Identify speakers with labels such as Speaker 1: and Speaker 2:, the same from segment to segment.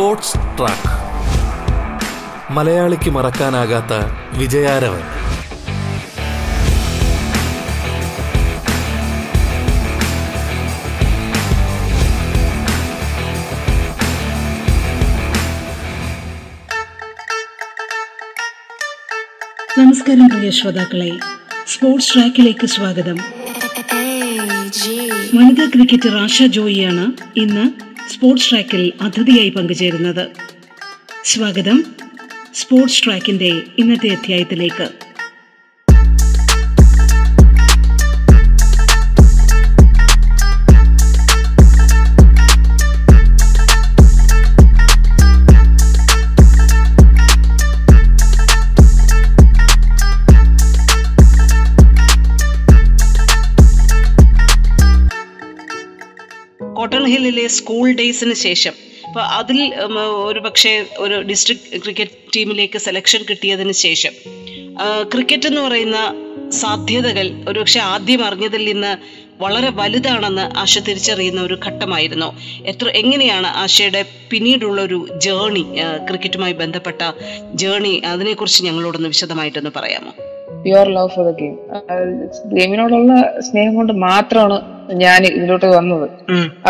Speaker 1: Sports track. മലയാളിക്ക് മറക്കാനാകാത്ത വിജയാരവൻ.
Speaker 2: നമസ്കാരം പ്രിയ ശ്രോതാക്കളെ. സ്പോർട്സ് ട്രാക്കിലേക്ക് സ്വാഗതം. വനിതാ ക്രിക്കറ്റർ ആശ ജോയിയാണ് ഇന്ന് സ്പോർട്സ് ട്രാക്കിൽ അതിഥിയായി പങ്കുചേരുന്നത്. സ്വാഗതം. സ്പോർട്സ് ട്രാക്കിന്റെ ഇന്നത്തെ അധ്യായത്തിലേക്ക്. കോട്ടൺ സ്കൂൾ ഡേയ്സിന് ശേഷം. അപ്പോൾ അതിൽ ഒരു പക്ഷേ ഒരു ഡിസ്ട്രിക്ട് ക്രിക്കറ്റ് ടീമിലേക്ക് സെലക്ഷൻ കിട്ടിയതിന് ശേഷം. ക്രിക്കറ്റ് എന്ന് പറയുന്ന സാധ്യതകൾ ഒരുപക്ഷെ ആദ്യം അറിഞ്ഞതിൽ നിന്ന് വളരെ വലുതാണെന്ന് ആശ തിരിച്ചറിയുന്ന ഒരു ഘട്ടമായിരുന്നു. എത്ര എങ്ങനെയാണ് ആശയുടെ പിന്നീടുള്ള ഒരു ജേണി ക്രിക്കറ്റുമായി ബന്ധപ്പെട്ട ജേണി അതിനെക്കുറിച്ച് ഞങ്ങളോടൊന്ന് വിശദമായിട്ടൊന്ന് പറയാമോ?
Speaker 3: Pure love for the game ഗെയിമിനോടുള്ള സ്നേഹം കൊണ്ട് മാത്രമാണ് ഞാൻ ഇതിലോട്ട് വന്നത്.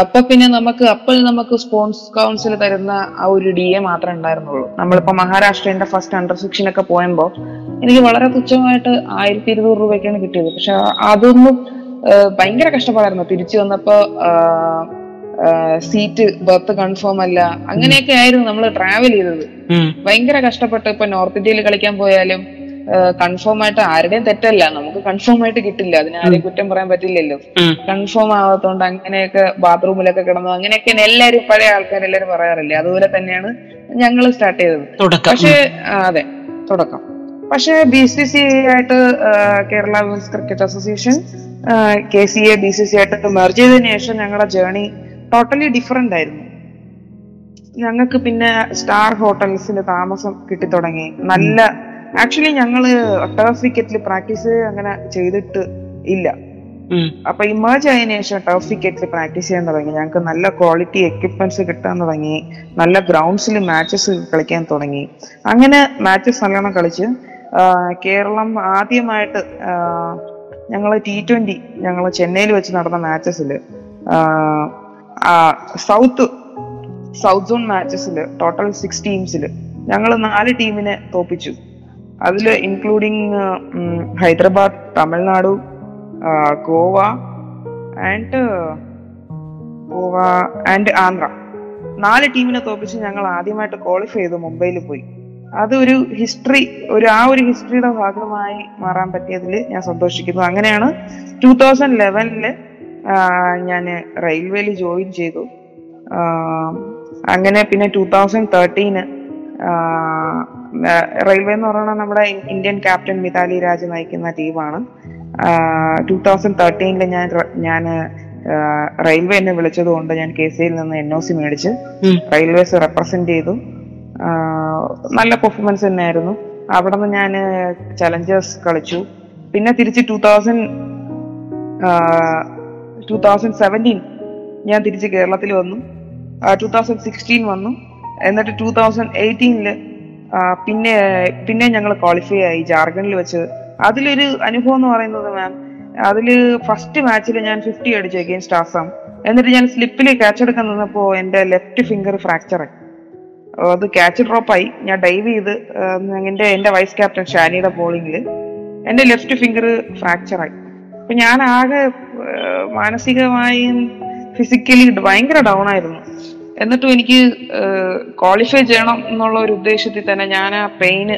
Speaker 3: അപ്പൊ പിന്നെ നമുക്ക് അപ്പോൾ നമുക്ക് സ്പോർട്സ് കൗൺസിൽ തരുന്ന ആ ഒരു ഡി എ മാത്രമേ ഉണ്ടായിരുന്നുള്ളൂ. നമ്മളിപ്പോ മഹാരാഷ്ട്രന്റെ ഫസ്റ്റ് അണ്ടർ സെക്ഷൻ ഒക്കെ പോയപ്പോ എനിക്ക് വളരെ തുച്ഛമായിട്ട് ആയിരത്തി ഇരുന്നൂറ് രൂപയ്ക്കാണ് കിട്ടിയത്. പക്ഷെ അതൊന്നും ഭയങ്കര കഷ്ടപ്പാടായിരുന്നു. തിരിച്ചു വന്നപ്പോ സീറ്റ് ബർത്ത് കൺഫേം അല്ല അങ്ങനെയൊക്കെ ആയിരുന്നു നമ്മൾ ട്രാവൽ ചെയ്തത്. ഭയങ്കര കഷ്ടപ്പെട്ട് ഇപ്പൊ നോർത്ത് ഇന്ത്യയിൽ കളിക്കാൻ പോയാലും കൺഫേം ആയിട്ട് ആരുടെയും തെറ്റല്ല. നമുക്ക് കൺഫേം ആയിട്ട് കിട്ടില്ല. അതിന് ആരെയും കുറ്റം പറയാൻ പറ്റില്ലല്ലോ. കൺഫേം ആവാത്തോണ്ട് അങ്ങനെയൊക്കെ ബാത്റൂമിലൊക്കെ കിടന്നു അങ്ങനെയൊക്കെ എല്ലാരും പഴയ ആൾക്കാരെല്ലാരും പറയാറില്ലേ? അതുപോലെ തന്നെയാണ് ഞങ്ങൾ സ്റ്റാർട്ട് ചെയ്തത്. പക്ഷേ അതെ. തുടക്കം. പക്ഷേ ബി സി സി ആയിട്ട് Kerala women's cricket association K C A B C C ആയിട്ട് മെർജ് ചെയ്തതിനു ശേഷം ഞങ്ങളുടെ ജേർണി ടോട്ടലി ഡിഫറെന്റ് ആയിരുന്നു. ഞങ്ങൾക്ക് പിന്നെ സ്റ്റാർ ഹോട്ടൽസിൽ താമസം കിട്ടിത്തുടങ്ങി. നല്ല ആക്ച്വലി ഞങ്ങൾ ടർഫ് വിക്കറ്റിൽ പ്രാക്ടീസ് അങ്ങനെ ചെയ്തിട്ട് ഇല്ല. അപ്പൊ ഇമേജ് ആയതിനു ശേഷം ടർഫ് വിക്കറ്റിൽ പ്രാക്ടീസ് ചെയ്യാൻ തുടങ്ങി. ഞങ്ങൾക്ക് നല്ല ക്വാളിറ്റി എക്യുപ്മെന്റ്സ് കിട്ടാൻ തുടങ്ങി. നല്ല ഗ്രൗണ്ട്സിൽ മാച്ചസ് കളിക്കാൻ തുടങ്ങി. അങ്ങനെ മാച്ചസ് നല്ലോണം കളിച്ച് കേരളം ആദ്യമായിട്ട് ഞങ്ങൾ ടി ട്വന്റി ഞങ്ങൾ ചെന്നൈയിൽ വെച്ച് നടന്ന മാച്ചസിൽ സൗത്ത് സൗത്ത് സോൺ മാച്ചസിൽ ടോട്ടൽ സിക്സ് ടീംസിൽ ഞങ്ങൾ നാല് ടീമിനെ തോപ്പിച്ചു. അതിൽ including Hyderabad Tamil Nadu Goa and Goa and Andhra. നാല് ടീമിനെ തോപ്പിച്ച് ഞങ്ങൾ ആദ്യമായിട്ട് ക്വാളിഫൈ ചെയ്തു മുംബൈയിൽ പോയി. അത് ഒരു ഹിസ്റ്ററി ഒരു ആ ഒരു ഹിസ്റ്ററിയുടെ ഭാഗമായി മാറാൻ പറ്റിയതിൽ ഞാൻ സന്തോഷിക്കുന്നു. അങ്ങനെയാണ് ടൂ തൗസൻഡ് ലെവനിൽ ഞാൻ റെയിൽവേയിൽ ജോയിൻ ചെയ്തു. അങ്ങനെ പിന്നെ ടൂ തൗസൻഡ് തേർട്ടീന് റെയിൽവേ എന്ന് പറയുന്നത് നമ്മുടെ ഇന്ത്യൻ ക്യാപ്റ്റൻ മിതാലി രാജ് നയിക്കുന്ന ടീമാണ്. ടൂ തൗസൻഡ് തേർട്ടീനിൽ ഞാൻ ഞാൻ റെയിൽവേ എന്നെ വിളിച്ചത് കൊണ്ട് ഞാൻ കെ സിയിൽ നിന്ന് എൻ ഒ സി മേടിച്ച് റെയിൽവേസ് റെപ്രസെന്റ് ചെയ്തു. നല്ല പെർഫോമൻസ് തന്നെയായിരുന്നു. അവിടെ നിന്ന് ഞാൻ ചലഞ്ചേഴ്സ് കളിച്ചു. പിന്നെ തിരിച്ച് two thousand two thousand seventeen ഞാൻ തിരിച്ച് കേരളത്തിൽ വന്നു. ടൂ തൗസൻഡ് സിക്സ്റ്റീൻ വന്നു. എന്നിട്ട് ടൂ തൗസൻഡ് എയ്റ്റീനിൽ പിന്നെ പിന്നെ ഞങ്ങൾ ക്വാളിഫൈ ആയി ജാർഖണ്ഡിൽ വെച്ച്. അതിലൊരു അനുഭവം എന്ന് പറയുന്നത് മാം അതിൽ ഫസ്റ്റ് മാച്ചിൽ ഞാൻ ഫിഫ്റ്റി അടിച്ചു അഗെയിൻസ്റ്റ് ആസാം. എന്നിട്ട് ഞാൻ സ്ലിപ്പിൽ ക്യാച്ച് എടുക്കാൻ നിന്നപ്പോൾ എന്റെ ലെഫ്റ്റ് ഫിംഗർ ഫ്രാക്ചർ ആയി. അത് ക്യാച്ച് ഡ്രോപ്പായി ഞാൻ ഡൈവ് ചെയ്ത് എന്റെ എന്റെ വൈസ് ക്യാപ്റ്റൻ ഷാനിയുടെ ബോളിങ്ങിൽ എന്റെ ലെഫ്റ്റ് ഫിംഗർ ഫ്രാക്ചർ ആയി. അപ്പൊ ഞാൻ ആകെ മാനസികമായും ഫിസിക്കലി ഭയങ്കര ഡൗൺ ആയിരുന്നു. എന്നിട്ടും എനിക്ക് ക്വാളിഫൈ ചെയ്യണം എന്നുള്ള ഒരു ഉദ്ദേശത്തിൽ തന്നെ ഞാൻ ആ പെയിന്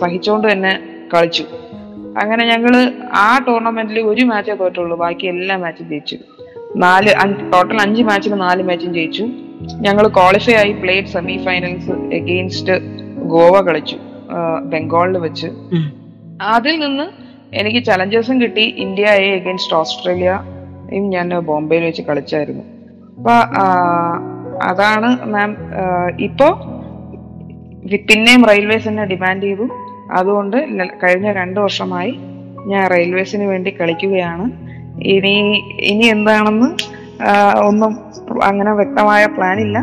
Speaker 3: സഹിച്ചുകൊണ്ട് തന്നെ കളിച്ചു. അങ്ങനെ ഞങ്ങൾ ആ ടൂർണമെന്റിൽ ഒരു മാച്ചേ തോറ്റുള്ളൂ. ബാക്കി എല്ലാ മാച്ചും ജയിച്ചു. നാല് ടോട്ടൽ അഞ്ച് മാച്ചിൽ നാല് മാച്ചും ജയിച്ചു. ഞങ്ങൾ ക്വാളിഫൈ ആയി played semi finals against Goa കളിച്ചു ബംഗാളിൽ വെച്ച്. അതിൽ നിന്ന് എനിക്ക് ചലഞ്ചേഴ്സും കിട്ടി. ഇന്ത്യ എ എഗെയിൻസ്റ്റ് ഓസ്ട്രേലിയയും ഞാൻ ബോംബെയിൽ വെച്ച് കളിച്ചായിരുന്നു. അപ്പൊ അതാണ് മാം ഇപ്പോ പിന്നെയും റെയിൽവേസ് തന്നെ ഡിമാൻഡ് ചെയ്തു. അതുകൊണ്ട് കഴിഞ്ഞ രണ്ട് വർഷമായി ഞാൻ റെയിൽവേസിന് വേണ്ടി കളിക്കുകയാണ്. ഇനി ഇനി എന്താണെന്ന് ഒന്നും അങ്ങനെ വ്യക്തമായ പ്ലാൻ ഇല്ല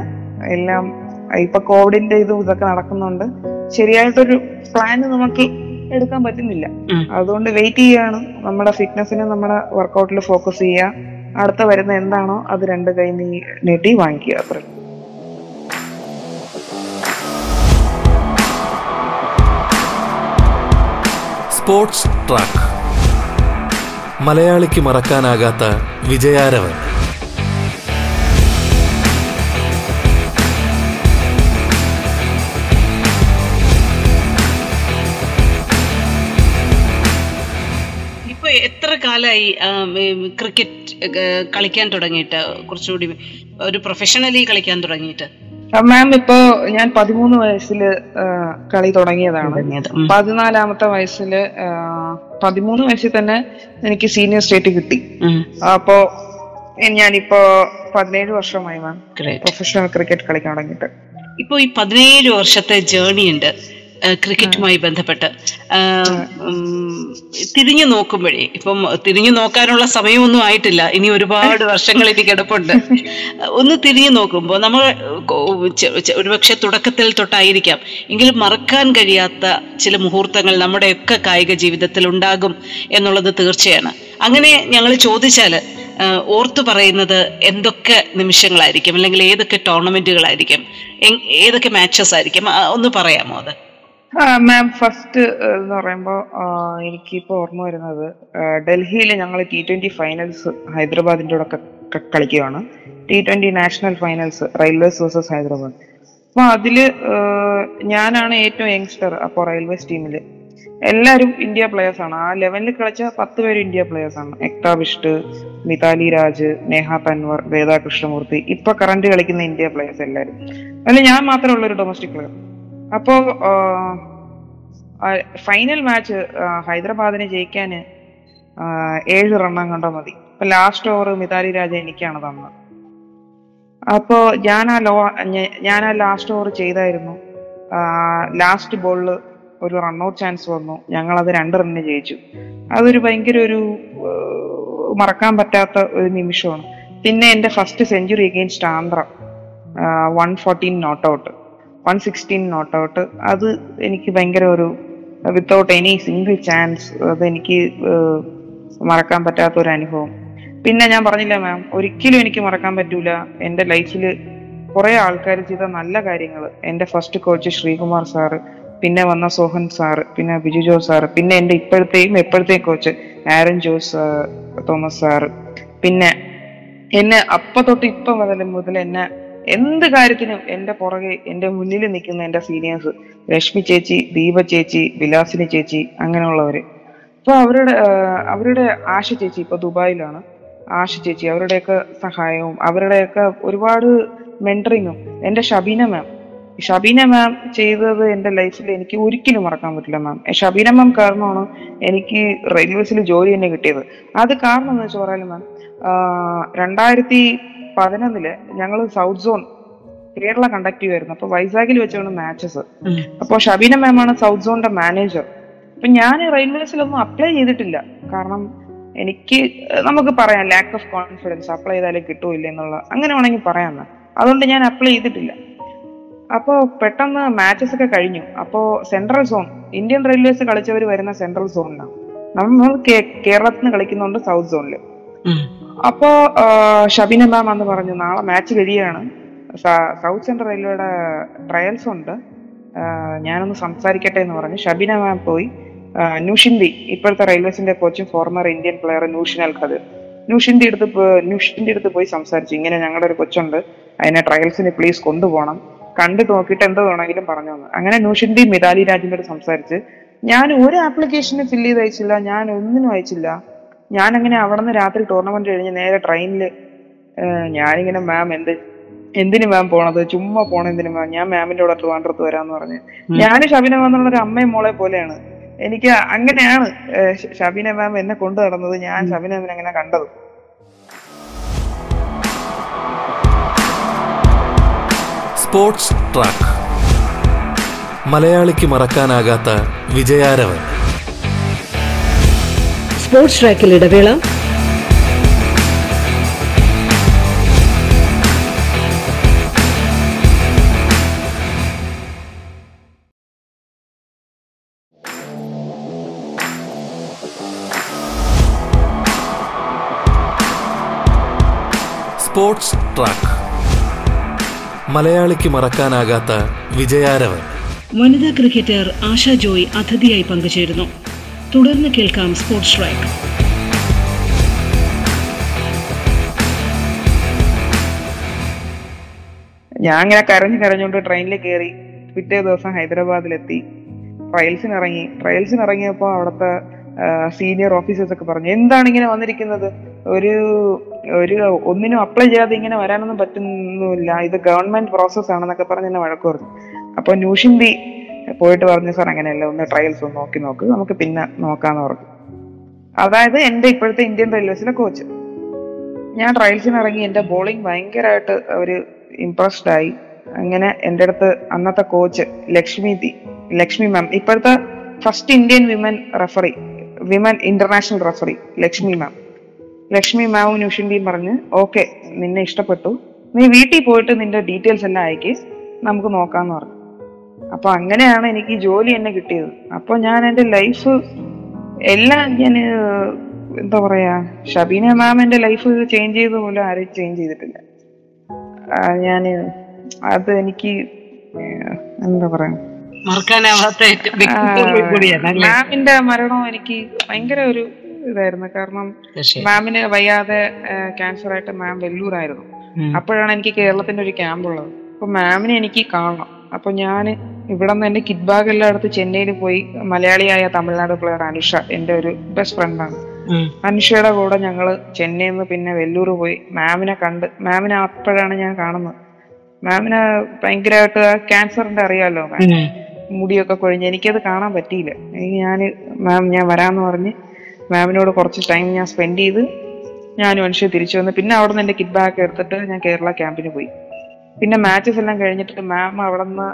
Speaker 3: എല്ലാം ഇപ്പൊ കോവിഡിന്റെ ഇതും ഇതൊക്കെ നടക്കുന്നുണ്ട്. ശരിയായിട്ടൊരു പ്ലാൻ നമുക്ക് എടുക്കാൻ പറ്റുന്നില്ല. അതുകൊണ്ട് വെയിറ്റ് ചെയ്യാണ്. നമ്മുടെ ഫിറ്റ്നസിന് നമ്മുടെ വർക്കൗട്ടിൽ ഫോക്കസ് ചെയ്യുക അടുത്ത വരുന്ന എന്താണോ അത് രണ്ട് കൈ നീ നീട്ടി വാങ്ങിക്കുക അത്ര.
Speaker 1: Sports track. മലയാളിക്ക് മറക്കാനാകാത്ത വിജയാരവൻ.
Speaker 2: കാലമായി ക്രിക്കറ്റ് കളിക്കാൻ തുടങ്ങിയിട്ട്. കുറച്ചുകൂടി ഒരു പ്രൊഫഷണലി കളിക്കാൻ തുടങ്ങിയിട്ട്.
Speaker 3: മാം ഇപ്പോ ഞാൻ പതിമൂന്ന് വയസ്സിൽ കളി തുടങ്ങിയതാണ്. പതിനാലാമത്തെ വയസ്സിൽ പതിമൂന്ന് വയസ്സിൽ തന്നെ എനിക്ക് സീനിയർ സ്റ്റേറ്റ് കിട്ടി. അപ്പോ ഞാനിപ്പോ പതിനേഴ് വർഷമായി മാം. പ്രൊഫഷണൽ ക്രിക്കറ്റ് കളിക്കാൻ തുടങ്ങിയിട്ട്.
Speaker 2: ഇപ്പൊ ഈ പതിനേഴ് വർഷത്തെ ജേണി ഉണ്ട്. ക്രിക്കറ്റുമായി ബന്ധപ്പെട്ട്. തിരിഞ്ഞു നോക്കുമ്പോഴേ ഇപ്പം തിരിഞ്ഞു നോക്കാനുള്ള സമയമൊന്നും ആയിട്ടില്ല. ഇനി ഒരുപാട് വർഷങ്ങൾ ഇനി കിടപ്പുണ്ട്. ഒന്ന് തിരിഞ്ഞു നോക്കുമ്പോൾ നമ്മൾ ഒരുപക്ഷെ തുടക്കത്തിൽ തൊട്ടായിരിക്കാം. എങ്കിലും മറക്കാൻ കഴിയാത്ത ചില മുഹൂർത്തങ്ങൾ നമ്മുടെയൊക്കെ കായിക ജീവിതത്തിൽ ഉണ്ടാകും എന്നുള്ളത് തീർച്ചയാണ്. അങ്ങനെ ഞങ്ങൾ ചോദിച്ചാൽ ഓർത്തു പറയുന്നത് എന്തൊക്കെ നിമിഷങ്ങളായിരിക്കും? അല്ലെങ്കിൽ ഏതൊക്കെ ടൂർണമെന്റുകളായിരിക്കും? ഏതൊക്കെ മാച്ചസ് ആയിരിക്കും? ഒന്ന് പറയാമോ അത്?
Speaker 3: മാം ഫസ്റ്റ് എന്ന് പറയുമ്പോ എനിക്ക് ഇപ്പൊ ഓർമ്മ വരുന്നത് ഡൽഹിയിൽ ഞങ്ങൾ ടി ട്വന്റി ഫൈനൽസ് ഹൈദരാബാദിന്റെ കൂടെ കളിക്കുകയാണ്. T twenty national finals railways versus Hyderabad അപ്പൊ അതിൽ ഞാനാണ് ഏറ്റവും യങ്സ്റ്റർ അപ്പോൾ റെയിൽവേസ് ടീമിൽ എല്ലാരും ഇന്ത്യ പ്ലെയേഴ്സ് ആണ്. ആ ലെവലിൽ കളിച്ച പത്ത് പേര് ഇന്ത്യ പ്ലെയേഴ്സ് ആണ്. എക്താബിഷ്ട് മിതാലി രാജ് നേഹ തൻവർ വേദ കൃഷ്ണമൂർത്തി ഇപ്പൊ കറന്റ് കളിക്കുന്ന ഇന്ത്യ പ്ലെയേഴ്സ് എല്ലാരും. അതിൽ ഞാൻ മാത്രമുള്ള ഒരു ഡൊമസ്റ്റിക് പ്ലെയർ അപ്പോ ഫൈനൽ മാച്ച് ഹൈദരാബാദിനെ ജയിക്കാന് ഏഴ് റണ്ണം കണ്ടോ മതി. ഇപ്പൊ ലാസ്റ്റ് ഓവർ മിതാലി രാജ എനിക്കാണ് തന്നത്. അപ്പോ ഞാൻ ആ ലോ ഞാൻ ആ ലാസ്റ്റ് ഓവർ ചെയ്തായിരുന്നു. ലാസ്റ്റ് ബോളിൽ ഒരു റൺഔട്ട് ചാൻസ് വന്നു. ഞങ്ങൾ അത് രണ്ട് റണ്ണിന് ജയിച്ചു. അതൊരു ഭയങ്കര ഒരു മറക്കാൻ പറ്റാത്ത ഒരു നിമിഷമാണ്. പിന്നെ എന്റെ first century against Andhra. One fourteen not out one sixteen not out അത് എനിക്ക് ഭയങ്കര ഒരു വിത്തൗട്ട് എനി സിംഗിൾ ചാൻസ് അതെനിക്ക് മറക്കാൻ പറ്റാത്ത ഒരു അനുഭവം. പിന്നെ ഞാൻ പറഞ്ഞില്ല മാം ഒരിക്കലും എനിക്ക് മറക്കാൻ പറ്റൂല. എന്റെ ലൈഫിൽ കുറേ ആൾക്കാർ ചെയ്ത നല്ല കാര്യങ്ങൾ എന്റെ ഫസ്റ്റ് കോച്ച് ശ്രീകുമാർ സാറ് പിന്നെ വന്ന സോഹൻ സാറ് പിന്നെ ബിജു ജോസ് സാറ് പിന്നെ എന്റെ ഇപ്പോഴത്തെയും എപ്പോഴത്തെയും കോച്ച് ആരൻ ജോസ് തോമസ് സാറ് പിന്നെ എന്നെ അപ്പത്തൊട്ട് തൊട്ട് ഇപ്പം മുതൽ മുതൽ എന്നെ എന്ത് കാര്യത്തിനും എന്റെ പുറകെ എന്റെ മുന്നിൽ നിൽക്കുന്ന എന്റെ സീനിയേഴ്സ് രശ്മി ചേച്ചി ദീപ ചേച്ചി വിലാസിനി ചേച്ചി അങ്ങനെയുള്ളവര്. അപ്പൊ അവരുടെ അവരുടെ ആശ ചേച്ചി ഇപ്പൊ ദുബായിലാണ്. ആശ ചേച്ചി അവരുടെയൊക്കെ സഹായവും അവരുടെയൊക്കെ ഒരുപാട് മെന്ററിങ്ങും എന്റെ ഷബീന മാം ഷബീന മാം ചെയ്തത് എന്റെ ലൈഫിൽ എനിക്ക് ഒരിക്കലും മറക്കാൻ പറ്റില്ല മാം ഷബീന മാം കാരണമാണ് എനിക്ക് റെയിൽവേസിൽ ജോലി തന്നെ കിട്ടിയത്. അത് കാരണം എന്ന് വെച്ചാൽ പറയാലും മാം രണ്ടായിരത്തി പതിനൊന്നിൽ ഞങ്ങൾ സൗത്ത് സോൺ കേരള കണ്ടക്ട് ചെയ്യുമായിരുന്നു അപ്പൊ വൈസാഗിൽ വെച്ചാണ് മാച്ചസ്. അപ്പോൾ ഷബീന മാമാണ് സൗത്ത് സോണിന്റെ മാനേജർ അപ്പൊ ഞാൻ റെയിൽവേസിലൊന്നും അപ്ലൈ ചെയ്തിട്ടില്ല. കാരണം എനിക്ക് നമുക്ക് പറയാം ലാക്ക് ഓഫ് കോൺഫിഡൻസ് അപ്ലൈ ചെയ്താലേ കിട്ടൂല എന്നുള്ള. അങ്ങനെ വേണമെങ്കിൽ പറയാം അതുകൊണ്ട് ഞാൻ അപ്ലൈ ചെയ്തിട്ടില്ല. അപ്പോ പെട്ടെന്ന് മാച്ചസ് ഒക്കെ കഴിഞ്ഞു. അപ്പോ സെൻട്രൽ സോൺ ഇന്ത്യൻ റെയിൽവേസ് കളിച്ചവർ വരുന്ന സെൻട്രൽ സോണിലാണ് നമ്മൾ കേരളത്തിൽ നിന്ന് കളിക്കുന്നുണ്ട് സൗത്ത് സോണിൽ
Speaker 2: ഉം.
Speaker 3: അപ്പോ ഷബിന മാം അന്ന് പറഞ്ഞു നാളെ മാച്ച് കഴിയാണ്. സൗത്ത് സെൻട്രൽ റെയിൽവേയുടെ ട്രയൽസ് ഉണ്ട്. ഞാനൊന്ന് സംസാരിക്കട്ടെ എന്ന് പറഞ്ഞു. ഷബിന മാം പോയി. നൂഷിന്തി ഇപ്പോഴത്തെ റെയിൽവേസിന്റെ കോച്ചും former Indian player Nooshin Al Khadeer നൂഷിന്റെ അടുത്ത് ന്യൂഷിന്റെ അടുത്ത് പോയി സംസാരിച്ചു. ഇങ്ങനെ ഞങ്ങളുടെ ഒരു കൊച്ചുണ്ട്. അതിനെ ട്രയൽസിന് പ്ലീസ് കൊണ്ടുപോകണം. കണ്ടു നോക്കിയിട്ട് എന്ത് വേണമെങ്കിലും പറഞ്ഞു തന്നു. അങ്ങനെ നൂഷിന്റെ മിതാലി രാജിന്റെ അടുത്ത് സംസാരിച്ച് ഞാൻ ഒരു ആപ്ലിക്കേഷനും ഫില്ല് ചെയ്ത് അയച്ചില്ല. ഞാൻ ഒന്നിനും അയച്ചില്ല. ഞാൻ അങ്ങനെ അവിടെ നിന്ന് രാത്രി ടൂർണമെന്റ് കഴിഞ്ഞ് നേരെ ട്രെയിനിൽ ഞാനിങ്ങനെ മാം എന്ത് എന്തിനു മാം പോണത്? ചുമ്മാ പോണ എന്തിനു മാം ഞാൻ മാമിന്റെ കൂടെ ട്രിവാൻഡ്രത്ത് വരാന്ന് പറഞ്ഞു. ഞാൻ ഷബിന മാം എന്നുള്ള ഒരു അമ്മയും മോളെ പോലെയാണ്. എനിക്ക് അങ്ങനെയാണ് ഷബിന മാം എന്നെ കൊണ്ടു നടന്നത്. ഞാൻ ഷബിന മാമിനെ അങ്ങനെ കണ്ടത്.
Speaker 1: Sports track. മലയാളിക്ക് മറക്കാനാകാത്ത വിജയാരവൻ.
Speaker 4: സ്പോർട്സ് ട്രാക്കിൽ ഇടവേള.
Speaker 1: Sports track. മലയാളിക്ക് മറക്കാനാകാത്ത വിജയാരവ്
Speaker 4: വനിതാ ക്രിക്കറ്റർ ആശാ ജോയ് അതിഥിയായി പങ്കുചേരുന്നു. തുടർന്ന് കേൾക്കാം സ്പോർട്സ് ട്രാക്ക്
Speaker 3: ഞാൻ അങ്ങനെ കരഞ്ഞു കരഞ്ഞുകൊണ്ട് ട്രെയിനിൽ കയറി പിറ്റേ ദിവസം ഹൈദരാബാദിലെത്തി. ട്രയൽസിന് ഇറങ്ങി. ട്രയൽസിന് ഇറങ്ങിയപ്പോൾ അവിടുത്തെ സീനിയർ ഓഫീസേഴ്സ് ഒക്കെ പറഞ്ഞു എന്താണ് ഇങ്ങനെ വന്നിരിക്കുന്നത്? ഒരു ഒരു ഒന്നിനും അപ്ലൈ ചെയ്യാതെ ഇങ്ങനെ വരാനൊന്നും പറ്റുന്നില്ല. ഇത് ഗവൺമെന്റ് പ്രോസസ് ആണെന്നൊക്കെ പറഞ്ഞ് എന്നെ വഴക്ക് പറഞ്ഞു. അപ്പൊ ന്യൂഷിന്തി പോയിട്ട് പറഞ്ഞു സാർ അങ്ങനെയല്ല ഒന്ന് ട്രയൽസ് ഒന്ന് നോക്കി നോക്ക് നമുക്ക് പിന്നെ നോക്കാന്ന് പറഞ്ഞു. അതായത് എന്റെ ഇപ്പോഴത്തെ ഇന്ത്യൻ റെയിൽവേസിലെ കോച്ച് ഞാൻ ട്രയൽസിന് ഇറങ്ങി എന്റെ ബോളിംഗ് ഭയങ്കരമായിട്ട് അവർ ഇംപ്രസ്ഡ് ആയി. അങ്ങനെ എന്റെ അടുത്ത് അന്നത്തെ കോച്ച് ലക്ഷ്മി ലക്ഷ്മി മാം ഇപ്പോഴത്തെ first Indian women referee women international referee Lakshmi ma'am Lakshmi മാമും ന്യൂഷിന്റെയും പറഞ്ഞ് ഓക്കെ നിന്നെ ഇഷ്ടപ്പെട്ടു. നീ വീട്ടിൽ പോയിട്ട് നിന്റെ ഡീറ്റെയിൽസ് എല്ലാം അയക്ക് നമുക്ക് നോക്കാന്ന് പറഞ്ഞു. അപ്പൊ അങ്ങനെയാണ് എനിക്ക് ജോലി എന്നെ കിട്ടിയത്. അപ്പൊ ഞാൻ എന്റെ ലൈഫ് എല്ലാം ഞാൻ എന്താ പറയാ ഷബീന മാം എന്റെ ലൈഫ് ചേഞ്ച് ചെയ്ത പോലും ആരും ചേഞ്ച് ചെയ്തിട്ടില്ല. ഞാൻ ഞാൻ അത് എനിക്ക് എന്താ പറയാ. മാമിന്റെ മരണം എനിക്ക് ഭയങ്കര ഒരു ഇതായിരുന്നു. കാരണം. മാമിന് വയ്യാതെ ക്യാൻസർ ആയിട്ട് മാം വെല്ലൂരായിരുന്നു.
Speaker 2: ആയിരുന്നു
Speaker 3: അപ്പോഴാണ് എനിക്ക് കേരളത്തിന്റെ ഒരു ക്യാമ്പ് ഉള്ളത്. അപ്പൊ മാമിനെ എനിക്ക് കാണണം. അപ്പൊ ഞാൻ ഇവിടെ നിന്ന് എന്റെ കിഡ് ബാഗ് എല്ലാം എടുത്ത് ചെന്നൈയിൽ പോയി മലയാളിയായ തമിഴ്നാട് പ്ലെയർ അനുഷ എന്റെ ഒരു ബെസ്റ്റ് ഫ്രണ്ടാണ്. അനുഷയുടെ കൂടെ ഞങ്ങൾ ചെന്നൈയിൽ നിന്ന് പിന്നെ വെല്ലൂർ പോയി. മാമിനെ കണ്ട് മാമിനെ അപ്പോഴാണ് ഞാൻ കാണുന്നത്. മാമിന് ഭയങ്കരമായിട്ട് ക്യാൻസറിന്റെ അറിയാലോ മാം. മുടിയൊക്കെ കൊഴിഞ്ഞ്. എനിക്കത് കാണാൻ പറ്റിയില്ല. എനിക്ക് ഞാൻ മാം ഞാൻ വരാന്ന് പറഞ്ഞ് മാമിനോട് കുറച്ച് ടൈം ഞാൻ സ്പെൻഡ് ചെയ്ത് ഞാനും അനുഷ്യ തിരിച്ചു വന്ന് പിന്നെ അവിടെ നിന്ന് എന്റെ കിഡ് ബാഗ് എടുത്തിട്ട് ഞാൻ കേരള ക്യാമ്പിന് പോയി. പിന്നെ മാച്ചസ് എല്ലാം കഴിഞ്ഞിട്ട് മാം അവിടെ നിന്ന്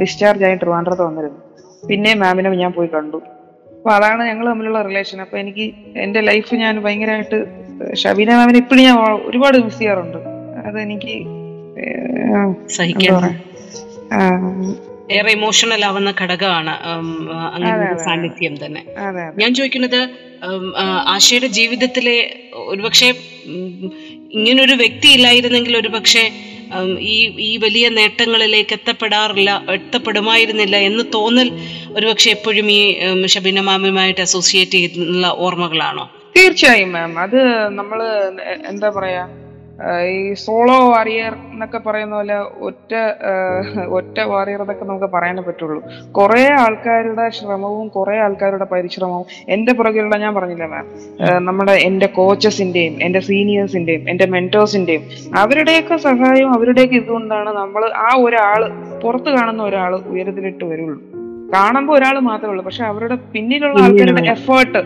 Speaker 3: ഡിസ്ചാർജ് ആയി ട്രിവാൻഡ്രത്ത് വന്നിരുന്നു. പിന്നെ മാമിനെ ഞാൻ പോയി കണ്ടു. അപ്പൊ അതാണ് ഞങ്ങൾ തമ്മിലുള്ള റിലേഷൻ അപ്പൊ എനിക്ക് എന്റെ ലൈഫ് ഞാൻ ഭയങ്കരമായിട്ട് ഷബീന മാമിനെ ഇപ്പോഴും ഞാൻ ഒരുപാട് മിസ് ചെയ്യാറുണ്ട്. അതെനിക്ക് എനിക്ക്
Speaker 2: ഏറെ ഇമോഷണൽ ആവുന്ന ഘടകമാണ് അങ്ങനെ
Speaker 3: അതെ, അതെ.
Speaker 2: സാന്നിധ്യം തന്നെ.
Speaker 3: അതെ അതെ
Speaker 2: ഞാൻ ചോദിക്കുന്നത് ആശയുടെ ജീവിതത്തിലെ ഒരുപക്ഷെ ഇങ്ങനൊരു വ്യക്തി ഇല്ലായിരുന്നെങ്കിൽ ഒരുപക്ഷെ ഈ ഈ വലിയ നേട്ടങ്ങളിലേക്ക് എത്തപ്പെടാറില്ല എത്തപ്പെടുമായിരുന്നില്ല എന്ന് തോന്നൽ ഒരുപക്ഷെ എപ്പോഴും ഈ ഷബിന മാമിയുമായിട്ട് അസോസിയേറ്റ് ചെയ്യുന്ന ഓർമ്മകളാണോ?
Speaker 3: തീർച്ചയായും മാം അത് നമ്മൾ എന്താ പറയാ ഈ സോളോ വാറിയർ എന്നൊക്കെ പറയുന്ന പോലെ ഒറ്റ ഒറ്റ വാറിയർ എന്നൊക്കെ നമുക്ക് പറയാനേ പറ്റുള്ളൂ. കുറെ ആൾക്കാരുടെ ശ്രമവും കുറെ ആൾക്കാരുടെ പരിശ്രമവും എന്റെ പുറകിലുള്ള ഞാൻ പറഞ്ഞില്ല മാം നമ്മുടെ എന്റെ കോച്ചസിന്റെയും എന്റെ സീനിയേഴ്സിന്റെയും എന്റെ മെന്റേഴ്സിന്റെയും അവരുടെയൊക്കെ സഹായവും അവരുടെയൊക്കെ ഇതുകൊണ്ടാണ് നമ്മൾ ആ ഒരാൾ പുറത്ത് കാണുന്ന ഒരാൾ ഉയരത്തിലിട്ട് വരുള്ളൂ. കാണുമ്പോൾ ഒരാൾ മാത്രമേ ഉള്ളൂ. പക്ഷെ അവരുടെ പിന്നിലുള്ള ആൾക്കാരുടെ എഫേർട്ട്.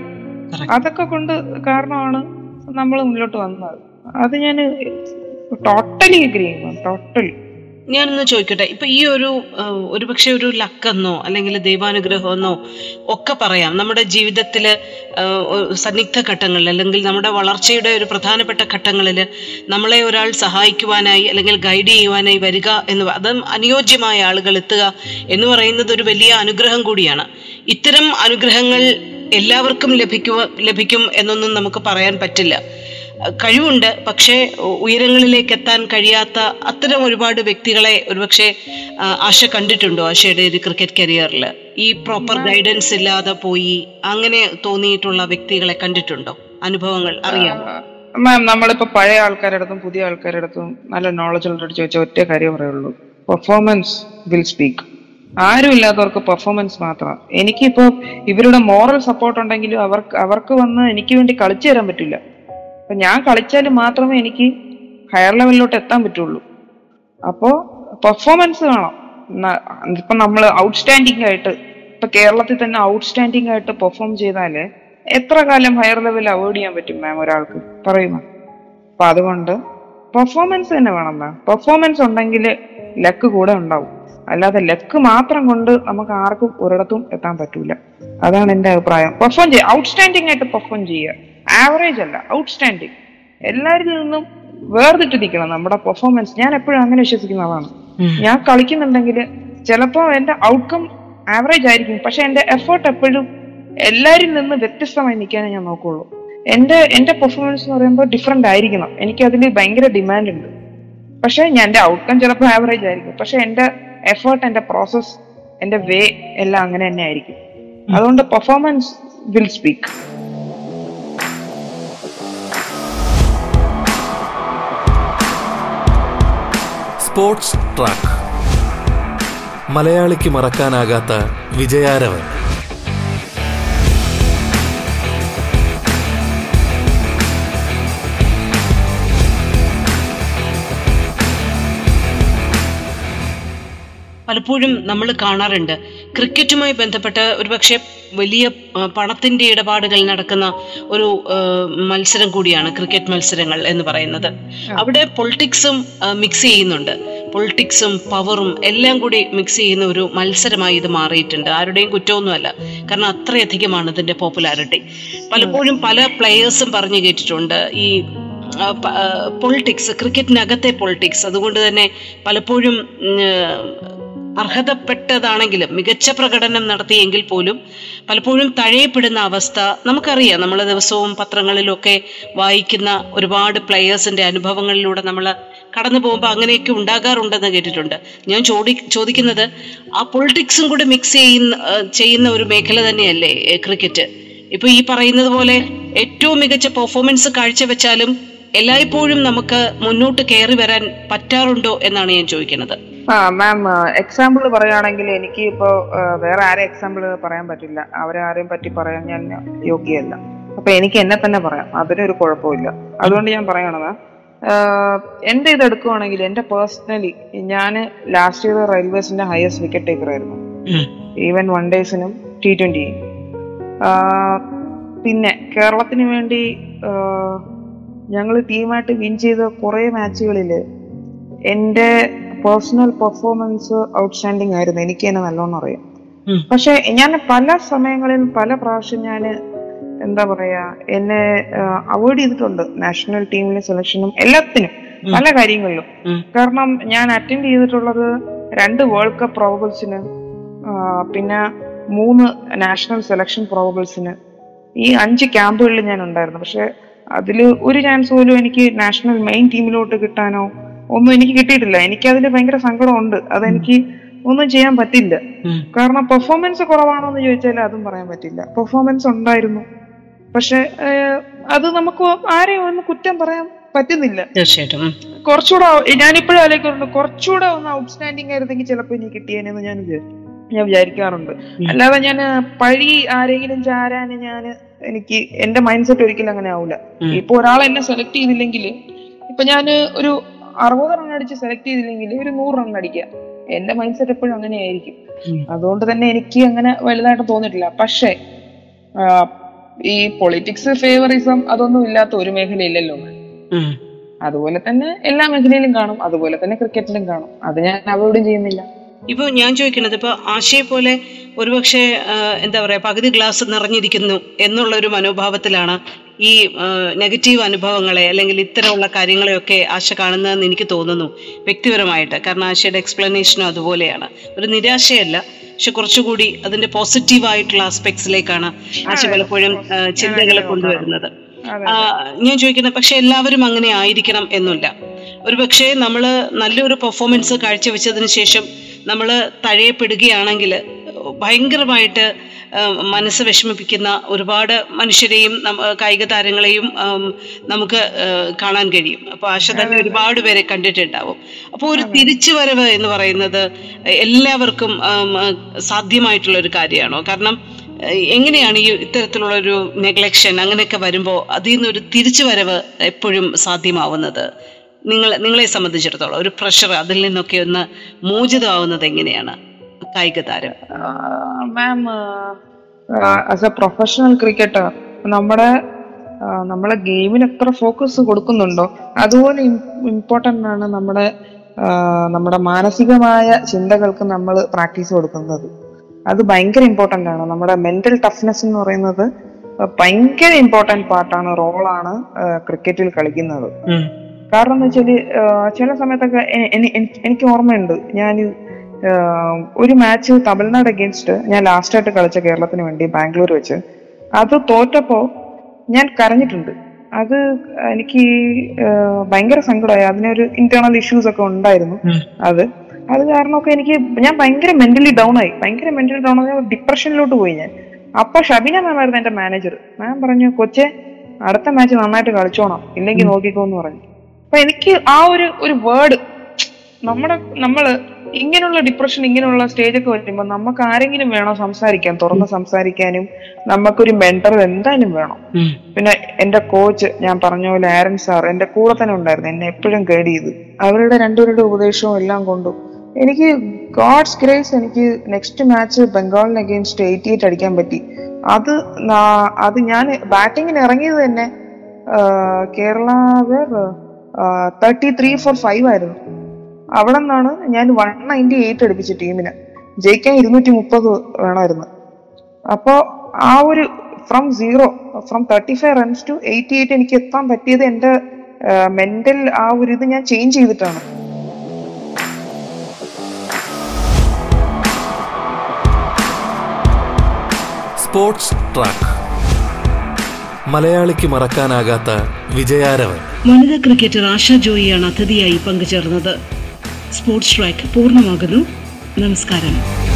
Speaker 3: അതൊക്കെ കൊണ്ട് കാരണമാണ് നമ്മൾ മുന്നോട്ട് വന്നത്. അത് ഞാൻ ടോട്ടലി അഗ്രി ടോട്ടലി
Speaker 2: ഞാനൊന്ന് ചോദിക്കട്ടെ ഇപ്പൊ ഈ ഒരു ഒരു ഒരുപക്ഷെ ഒരു ലക്കെന്നോ അല്ലെങ്കിൽ ദൈവാനുഗ്രഹമെന്നോ ഒക്കെ പറയാം. നമ്മുടെ ജീവിതത്തിൽ സന്നിഗ്ധ ഘട്ടങ്ങളിൽ അല്ലെങ്കിൽ നമ്മുടെ വളർച്ചയുടെ ഒരു പ്രധാനപ്പെട്ട ഘട്ടങ്ങളിൽ നമ്മളെ ഒരാൾ സഹായിക്കുവാനായി അല്ലെങ്കിൽ ഗൈഡ് ചെയ്യുവാനായി വരിക എന്ന് അതും അനുയോജ്യമായ ആളുകൾ എത്തുക എന്ന് പറയുന്നത് ഒരു വലിയ അനുഗ്രഹം കൂടിയാണ്. ഇത്തരം അനുഗ്രഹങ്ങൾ എല്ലാവർക്കും ലഭിക്കുക ലഭിക്കും എന്നൊന്നും നമുക്ക് പറയാൻ പറ്റില്ല. കഴിവുണ്ട്. പക്ഷേ ഉയരങ്ങളിലേക്ക് എത്താൻ കഴിയാത്ത അത്തരം ഒരുപാട് വ്യക്തികളെ ഒരുപക്ഷെ ആശ കണ്ടിട്ടുണ്ടോ? ആശയുടെ ഒരു ക്രിക്കറ്റ് കരിയറിൽ. ഈ പ്രോപ്പർ ഗൈഡൻസ് ഇല്ലാതെ പോയി അങ്ങനെ തോന്നിയിട്ടുള്ള വ്യക്തികളെ കണ്ടിട്ടുണ്ടോ? അനുഭവങ്ങൾ അറിയാം
Speaker 3: മാം നമ്മളിപ്പോ പഴയ ആൾക്കാരുടെ അടുത്തും പുതിയ ആൾക്കാരുടെ അടുത്തും നല്ല നോളജ് ഉള്ളവരോട് ചോദിച്ച ഒറ്റ കാര്യം പറയുള്ളൂ. പെർഫോമൻസ് വിൽ സ്പീക്ക് ആരും ഇല്ലാത്തവർക്ക് പെർഫോമൻസ് മാത്രമാണ് എനിക്കിപ്പോ ഇവരുടെ മോറൽ സപ്പോർട്ട് ഉണ്ടെങ്കിലും അവർക്ക് അവർക്ക് വന്ന് എനിക്ക് വേണ്ടി കളിച്ചു തരാൻ പറ്റില്ല. അപ്പൊ ഞാൻ കളിച്ചാൽ മാത്രമേ എനിക്ക് ഹയർ ലെവലിലോട്ട് എത്താൻ പറ്റുള്ളൂ. അപ്പോ പെർഫോമൻസ് വേണം. ഇപ്പൊ നമ്മൾ ഔട്ട്സ്റ്റാൻഡിംഗ് ആയിട്ട് ഇപ്പൊ കേരളത്തിൽ തന്നെ ഔട്ട്സ്റ്റാൻഡിംഗ് ആയിട്ട് പെർഫോം ചെയ്താൽ എത്ര കാലം ഹയർ ലെവൽ അവോയ്ഡ് ചെയ്യാൻ പറ്റും മാം ഒരാൾക്ക്? പറയുമോ അപ്പൊ അതുകൊണ്ട് പെർഫോമൻസ് തന്നെ വേണം മാം പെർഫോമൻസ് ഉണ്ടെങ്കിൽ ലക്ക് കൂടെ ഉണ്ടാവും. അല്ലാതെ ലക്ക് മാത്രം കൊണ്ട് നമുക്ക് ആർക്കും ഒരിടത്തും എത്താൻ പറ്റൂല. അതാണ് എന്റെ അഭിപ്രായം. പെർഫോം ചെയ്യുക ഔട്ട്സ്റ്റാൻഡിംഗ് ആയിട്ട് പെർഫോം ചെയ്യുക. ആവറേജ് അല്ല ഔട്ട്സ്റ്റാൻഡിംഗ് എല്ലാവരിൽ നിന്നും വേർതിട്ട് നിൽക്കണം നമ്മുടെ പെർഫോമൻസ് ഞാൻ എപ്പോഴും അങ്ങനെ വിശ്വസിക്കുന്ന ആളാണ്. ഞാൻ കളിക്കുന്നുണ്ടെങ്കിൽ ചിലപ്പോ എന്റെ ഔട്ട്കം ആവറേജ് ആയിരിക്കും. പക്ഷെ എന്റെ എഫേർട്ട് എപ്പോഴും എല്ലാരിൽ നിന്ന് വ്യത്യസ്തമായി നിൽക്കാനേ ഞാൻ നോക്കുള്ളൂ. എന്റെ എന്റെ പെർഫോമൻസ് എന്ന് പറയുമ്പോൾ ഡിഫറെന്റ് ആയിരിക്കണം. എനിക്ക് അതിൽ ഭയങ്കര ഡിമാൻഡ് ഉണ്ട്. പക്ഷെ ഞാൻ എന്റെ ഔട്ട്കം ചിലപ്പോൾ ആവറേജ് ആയിരിക്കും. പക്ഷെ എന്റെ എഫേർട്ട് എന്റെ പ്രോസസ് എന്റെ വേ എല്ലാം അങ്ങനെ തന്നെ ആയിരിക്കും. അതുകൊണ്ട് performance will speak
Speaker 1: sports track. മലയാളിക്ക് മറക്കാനാകാത്ത വിജയാരവൻ.
Speaker 2: പലപ്പോഴും നമ്മൾ കാണാറുണ്ട് ക്രിക്കറ്റുമായി ബന്ധപ്പെട്ട് ഒരുപക്ഷെ വലിയ പണത്തിന്റെ പണത്തിന്റെ ഇടപാടുകൾ നടക്കുന്ന ഒരു മത്സരം കൂടിയാണ് ക്രിക്കറ്റ് മത്സരങ്ങൾ എന്ന് പറയുന്നത്. അവിടെ പൊളിറ്റിക്സും മിക്സ് ചെയ്യുന്നുണ്ട്. പൊളിറ്റിക്സും പവറും എല്ലാം കൂടി മിക്സ് ചെയ്യുന്ന ഒരു മത്സരമായി ഇത് മാറിയിട്ടുണ്ട്. ആരുടെയും കുറ്റമൊന്നുമല്ല. കാരണം അത്രയധികമാണ് ഇതിന്റെ പോപ്പുലാരിറ്റി പലപ്പോഴും പല പ്ലെയേഴ്സും പറഞ്ഞു കേട്ടിട്ടുണ്ട്. ഈ പൊളിറ്റിക്സ് ക്രിക്കറ്റിനകത്തെ പൊളിറ്റിക്സ് അതുകൊണ്ട് തന്നെ പലപ്പോഴും അർഹതപ്പെട്ടതാണെങ്കിലും മികച്ച പ്രകടനം നടത്തിയെങ്കിൽ പോലും പലപ്പോഴും തഴയപ്പെടുന്ന അവസ്ഥ നമുക്കറിയാം. നമ്മൾ ദിവസവും പത്രങ്ങളിലൊക്കെ വായിക്കുന്ന ഒരുപാട് പ്ലെയേഴ്സിന്റെ അനുഭവങ്ങളിലൂടെ നമ്മൾ കടന്നു പോകുമ്പോൾ അങ്ങനെയൊക്കെ ഉണ്ടാകാറുണ്ടെന്ന് കേട്ടിട്ടുണ്ട്. ഞാൻ ചോദി ചോദിക്കുന്നത് ആ പൊളിറ്റിക്സും കൂടെ മിക്സ് ചെയ്യുന്ന ചെയ്യുന്ന ഒരു മേഖല തന്നെയല്ലേ ക്രിക്കറ്റ് ഇപ്പൊ ഈ പറയുന്നത് പോലെ ഏറ്റവും മികച്ച പെർഫോമൻസ് കാഴ്ചവെച്ചാലും എല്ലായ്പ്പോഴും നമുക്ക് മുന്നോട്ട് കയറി വരാൻ പറ്റാറുണ്ടോ എന്നാണ് ഞാൻ ചോദിക്കുന്നത്.
Speaker 3: ആ മാം എക്സാമ്പിൾ പറയുകയാണെങ്കിൽ എനിക്ക് ഇപ്പോ വേറെ ആരെ എക്സാമ്പിൾ പറയാൻ പറ്റില്ല. അവരെ ആരെയും പറ്റി പറയാൻ ഞാൻ യോഗ്യല്ല അപ്പൊ എനിക്ക് എന്നെ തന്നെ പറയാം. അതിനൊരു കുഴപ്പമില്ല. അതുകൊണ്ട് ഞാൻ പറയണത് എന്റെ ഇത് എടുക്കുവാണെങ്കിൽ എന്റെ പേഴ്സണലി ഞാൻ ലാസ്റ്റ് ഇയർ റെയിൽവേസിന്റെ ഹയസ്റ്റ് വിക്കറ്റ് ടേക്കർ ആയിരുന്നു. ഈവൻ വൺ ഡേയ്സിനും ടി ട്വന്റിയും പിന്നെ കേരളത്തിന് വേണ്ടി ഞങ്ങൾ ടീമായിട്ട് വിൻ ചെയ്ത കുറെ മാച്ചുകളിൽ എന്റെ പേഴ്സണൽ പെർഫോമൻസ് ഔട്ട്സ്റ്റാൻഡിങ് ആയിരുന്നു. എനിക്ക് തന്നെ നല്ലോണം അറിയാം. പക്ഷെ ഞാൻ പല സമയങ്ങളിൽ പല പ്രാവശ്യം ഞാൻ എന്താ പറയാ എന്നെ അവോയ്ഡ് ചെയ്തിട്ടുണ്ട്. നാഷണൽ ടീമിലെ സെലക്ഷനും എല്ലാത്തിനും പല കാര്യങ്ങളിലും. കാരണം ഞാൻ അറ്റൻഡ് ചെയ്തിട്ടുള്ളത് രണ്ട് വേൾഡ് കപ്പ് പ്രോബിൾസിന് പിന്നെ മൂന്ന് നാഷണൽ സെലക്ഷൻ പ്രോബിൾസിന് ഈ അഞ്ച് ക്യാമ്പുകളിൽ ഞാൻ ഉണ്ടായിരുന്നു. പക്ഷെ അതിൽ ഒരു ചാൻസ് പോലും എനിക്ക് നാഷണൽ മെയിൻ ടീമിലോട്ട് കിട്ടാനോ ഒന്നും എനിക്ക് കിട്ടിയിട്ടില്ല. എനിക്ക് അതിൽ ഭയങ്കര സങ്കടമുണ്ട്. അതെനിക്ക് ഒന്നും ചെയ്യാൻ പറ്റില്ല. കാരണം പെർഫോമൻസ് കുറവാണോ എന്ന് ചോദിച്ചാൽ അതും പറയാൻ പറ്റില്ല. പെർഫോമൻസ് ഉണ്ടായിരുന്നു. പക്ഷെ അത് നമുക്ക് ആരെയും ഒന്ന് കുറ്റം പറയാൻ പറ്റുന്നില്ല.
Speaker 2: തീർച്ചയായിട്ടും.
Speaker 3: കുറച്ചുകൂടെ ഞാനിപ്പോഴും ആലോചിക്കുന്നുണ്ട് കുറച്ചുകൂടെ ഒന്ന് ഔട്ട്സ്റ്റാൻഡിങ് ആയിരുന്നെങ്കിൽ ചിലപ്പോൾ ഇനി കിട്ടിയേനെന്ന് ഞാൻ ഞാൻ വിചാരിക്കാറുണ്ട്. അല്ലാതെ ഞാൻ പഴി ആരെങ്കിലും ചാരാൻ ഞാൻ എനിക്ക് എന്റെ മൈൻഡ് സെറ്റ് ഒരിക്കലും അങ്ങനെ ആവില്ല. ഇപ്പൊ ഒരാൾ എന്നെ സെലക്ട് ചെയ്തില്ലെങ്കിൽ ഇപ്പൊ ഞാൻ ഒരു അറുപത് റൺ അടിച്ച് സെലക്ട് ചെയ്തില്ലെങ്കിൽ ഒരു നൂറ് റൺ അടിക്കുക. എന്റെ മൈൻഡ് സെറ്റ് എപ്പോഴും അങ്ങനെയായിരിക്കും.
Speaker 2: ആയിരിക്കും
Speaker 3: അതുകൊണ്ട് തന്നെ എനിക്ക് അങ്ങനെ വലുതായിട്ട് തോന്നിയിട്ടില്ല. പക്ഷേ ഈ പൊളിറ്റിക്സ് ഫേവറിസം അതൊന്നും ഇല്ലാത്ത ഒരു മേഖലയില്ലല്ലോ. അതുപോലെ തന്നെ എല്ലാ മേഖലയിലും കാണും. അതുപോലെ തന്നെ ക്രിക്കറ്റിലും കാണും. അത് ഞാൻ അവോയ്ഡും ചെയ്യുന്നില്ല.
Speaker 2: ഇപ്പൊ ഞാൻ ചോദിക്കുന്നത് ഇപ്പൊ ആശയെ പോലെ ഒരുപക്ഷെ എന്താ പറയാ പകുതി ഗ്ലാസ് നിറഞ്ഞിരിക്കുന്നു എന്നുള്ള ഒരു മനോഭാവത്തിലാണ് ഈ നെഗറ്റീവ് അനുഭവങ്ങളെ അല്ലെങ്കിൽ ഇത്തരമുള്ള കാര്യങ്ങളെയൊക്കെ ആശ കാണുന്നതെന്ന് എനിക്ക് തോന്നുന്നു വ്യക്തിപരമായിട്ട്. കാരണം ആശയുടെ എക്സ്പ്ലനേഷനും അതുപോലെയാണ്. ഒരു നിരാശയല്ല. പക്ഷെ കുറച്ചുകൂടി അതിന്റെ പോസിറ്റീവ് ആയിട്ടുള്ള ആസ്പെക്ട്സിലേക്കാണ് ആശ പലപ്പോഴും ചിന്തകൾ ചിന്തകളെ കൊണ്ടുവരുന്നത്. ഞാൻ ചോദിക്കുന്നത് പക്ഷെ എല്ലാവരും അങ്ങനെ ആയിരിക്കണം എന്നില്ല. ഒരു പക്ഷേ നമ്മൾ നല്ലൊരു പെർഫോമൻസ് കാഴ്ചവെച്ചതിന് ശേഷം നമ്മൾ തഴയപ്പെടുകയാണെങ്കിൽ ഭയങ്കരമായിട്ട് മനസ്സ് വിഷമിപ്പിക്കുന്ന ഒരുപാട് മനുഷ്യരെയും കായിക താരങ്ങളെയും നമുക്ക് കാണാൻ കഴിയും. അപ്പൊ ആശ തന്നെ ഒരുപാട് പേരെ കണ്ടിട്ടുണ്ടാവും. അപ്പോൾ ഒരു തിരിച്ചു വരവ് എന്ന് പറയുന്നത് എല്ലാവർക്കും സാധ്യമായിട്ടുള്ള ഒരു കാര്യമാണോ? കാരണം എങ്ങനെയാണ് ഈ ഇത്തരത്തിലുള്ള ഒരു നെഗ്ലക്ഷൻ അങ്ങനെയൊക്കെ വരുമ്പോൾ അതിൽ നിന്ന് ഒരു തിരിച്ചുവരവ് എപ്പോഴും സാധ്യമാവുന്നത്? നിങ്ങൾ നിങ്ങളെ സംബന്ധിച്ചിടത്തോളം ഒരു പ്രഷർ അതിൽ നിന്നൊക്കെ ഒന്ന് മോചിതമാവുന്നത് എങ്ങനെയാണ്? കായിക താരം
Speaker 3: ma'am as a professional cricketer നമ്മുടെ നമ്മളെ ഗെയിമിന് എത്ര ഫോക്കസ് കൊടുക്കുന്നുണ്ടോ? അതുപോലെ ഇമ്പോർട്ടന്റ് ആണ് നമ്മുടെ നമ്മുടെ മാനസികമായ ചിന്തകൾക്ക് നമ്മൾ പ്രാക്ടീസ് കൊടുക്കുന്നത്. അത് ഭയങ്കര ഇമ്പോർട്ടന്റ് ആണ്. നമ്മുടെ മെന്റൽ ടഫ്നെസ് എന്ന് പറയുന്നത് ഭയങ്കര ഇമ്പോർട്ടന്റ് പാർട്ടാണ് റോളാണ് ക്രിക്കറ്റിൽ കളിക്കുന്നത്. കാരണം എന്ന് വെച്ചാൽ ചില സമയത്തൊക്കെ എനിക്ക് ഓർമ്മയുണ്ട്. ഞാൻ ഒരു മാച്ച് തമിഴ്നാട് അഗേൻസ്റ്റ് ഞാൻ ലാസ്റ്റ് ആയിട്ട് കളിച്ച കേരളത്തിന് വേണ്ടി ബാംഗ്ലൂർ വെച്ച്. അത് തോറ്റപ്പോ ഞാൻ കരഞ്ഞിട്ടുണ്ട്. അത് എനിക്ക് ഭയങ്കര സങ്കടമായി. അതിനൊരു ഇന്റേണൽ ഇഷ്യൂസ് ഒക്കെ ഉണ്ടായിരുന്നു. അത്. അത് കാരണമൊക്കെ എനിക്ക് ഞാൻ ഭയങ്കര മെന്റലി ഡൗൺ ആയി. ഭയങ്കര മെന്റലി ഡൗൺ ആയി. ഡിപ്രഷനിലോട്ട് പോയി ഞാൻ. അപ്പൊ ഷബിന മാം ആയിരുന്നു എന്റെ മാനേജർ മാം പറഞ്ഞു കൊച്ചെ അടുത്ത മാച്ച് നന്നായിട്ട് കളിച്ചോണം. ഇല്ലെങ്കിൽ നോക്കിക്കോ എന്ന് പറഞ്ഞു. അപ്പൊ എനിക്ക് ആ ഒരു ഒരു വേർഡ് നമ്മുടെ നമ്മൾ ഇങ്ങനെയുള്ള ഡിപ്രഷൻ ഇങ്ങനെയുള്ള സ്റ്റേജ് ഒക്കെ വരുമ്പോ നമുക്ക് ആരെങ്കിലും വേണം സംസാരിക്കാൻ തുറന്ന് സംസാരിക്കാനും. നമുക്കൊരു മെന്റർ എന്തായാലും വേണം. പിന്നെ എന്റെ കോച്ച് ഞാൻ പറഞ്ഞ പോലെ ആരൻ സാർ എന്റെ കൂടെ തന്നെ ഉണ്ടായിരുന്നു എന്നെ എപ്പോഴും ഗൈഡ് ചെയ്ത്. അവരുടെ രണ്ടുപേരുടെ ഉപദേശവും എല്ലാം കൊണ്ടും എനിക്ക് ഗോഡ്സ് ഗ്രേസ് എനിക്ക് നെക്സ്റ്റ് മാച്ച് ബംഗാളിന് അഗെയിൻസ്റ്റ് എയ്റ്റി എയ്റ്റ് അടിക്കാൻ പറ്റി. അത് അത് ഞാൻ ബാറ്റിങ്ങിന് ഇറങ്ങിയത് തന്നെ Kerala were thirty three for five ആയിരുന്നു. അവിടെ നിന്നാണ് ഞാൻ വൺ നയന്റി എയ്റ്റ് അടുപ്പിച്ച ടീമിന്. ജയിക്കാൻ ഇരുന്നൂറ്റി മുപ്പത് വേണമായിരുന്നു അപ്പോ ആ ഒരു from zero from thirty five runs to eighty eight എനിക്ക് എത്താൻ പറ്റിയത് എന്റെ മെന്റൽ ആ ഒരു ഇത് ഞാൻ ചേഞ്ച് ചെയ്തിട്ടാണ്.
Speaker 1: സ്പോർട്സ് ട്രാക്ക് മലയാളിക്ക് മറക്കാനാകാത്ത വിജയാരവൻ.
Speaker 4: വനിതാ ക്രിക്കറ്റർ ആശ ജോയിയാണ് അതിഥിയായി പങ്കുചേർന്നത്. സ്പോർട്സ് ട്രാക്ക് പൂർണമാകുന്നു. നമസ്കാരം.